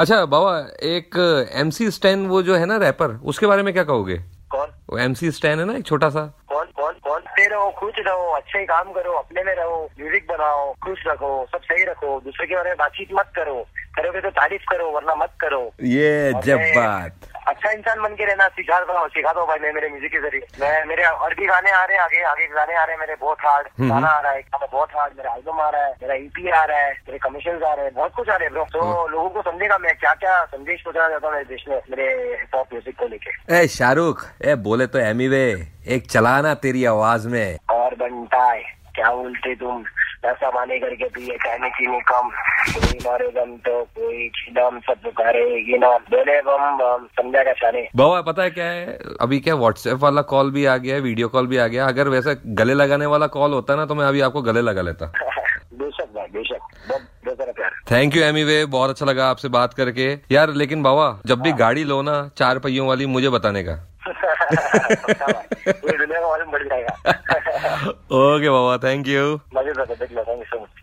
अच्छा बाबा एक M C stand वो जो है ना रैपर उसके बारे में क्या कहोगे? कौन? एम सी स्टैन है ना एक छोटा सा? कौन कौन कौन? से रहो खुश रहो अच्छे काम करो अपने में रहो म्यूज़िक बनाओ खुश रखो सब सही रखो दूसरे के बारे में बातचीत मत करो करोगे तो तारीफ़ करो वरना मत करो। ये जब बात अच्छा इंसान बन के रहना सिखा दो सिखा दो भाई मैं मेरे म्यूज़िक के ज़रिए। मैं मेरे और भी गाने आ रहे हैं आगे आगे गाने आ रहे हैं मेरे बहुत हार्ड हम्म। गाना आ रहा है गाना बहुत हार्ड मेरा एल्बम आ रहा है मेरा ईपी आ रहा है मेरे कमीशन आ रहे हैं बहुत कुछ आ रहे हैं ब्रो तो हम्म। लोगों को समझेगा मैं क्या क्या संदेश पहुंचाना चाहता हूँ मेरे देश में मेरे हॉप म्यूज़िक को लेके। ए शाहरुख ए बोले तो एमी वे एक चलाना तेरी आवाज़ में। और बनता है क्या बोलते तुम? ऐसा माने करके पिए कहने चीनी कम। कोई मारे दम तो कोई दम सब पुकारे ये बोले बम बम समझा क्या शाने बाबा पता है क्या है? अभी क्या व्हाट्सएप वाला कॉल भी आ गया है वीडियो कॉल भी आ गया। अगर वैसे गले लगाने वाला कॉल होता ना तो मैं अभी आपको गले लगा लेता। बेशक भाई बेशक। सारा थैंक यू एमी वे बहुत अच्छा लगा आपसे बात करके। यार लेकिन बाबा जब भी गाड़ी लो ना चार पहियों वाली मुझे बताने का। पूरी दुनिया का मालूम बढ़ जाएगा। ओके बाबा थैंक यू मज़े थैंक यू सो मच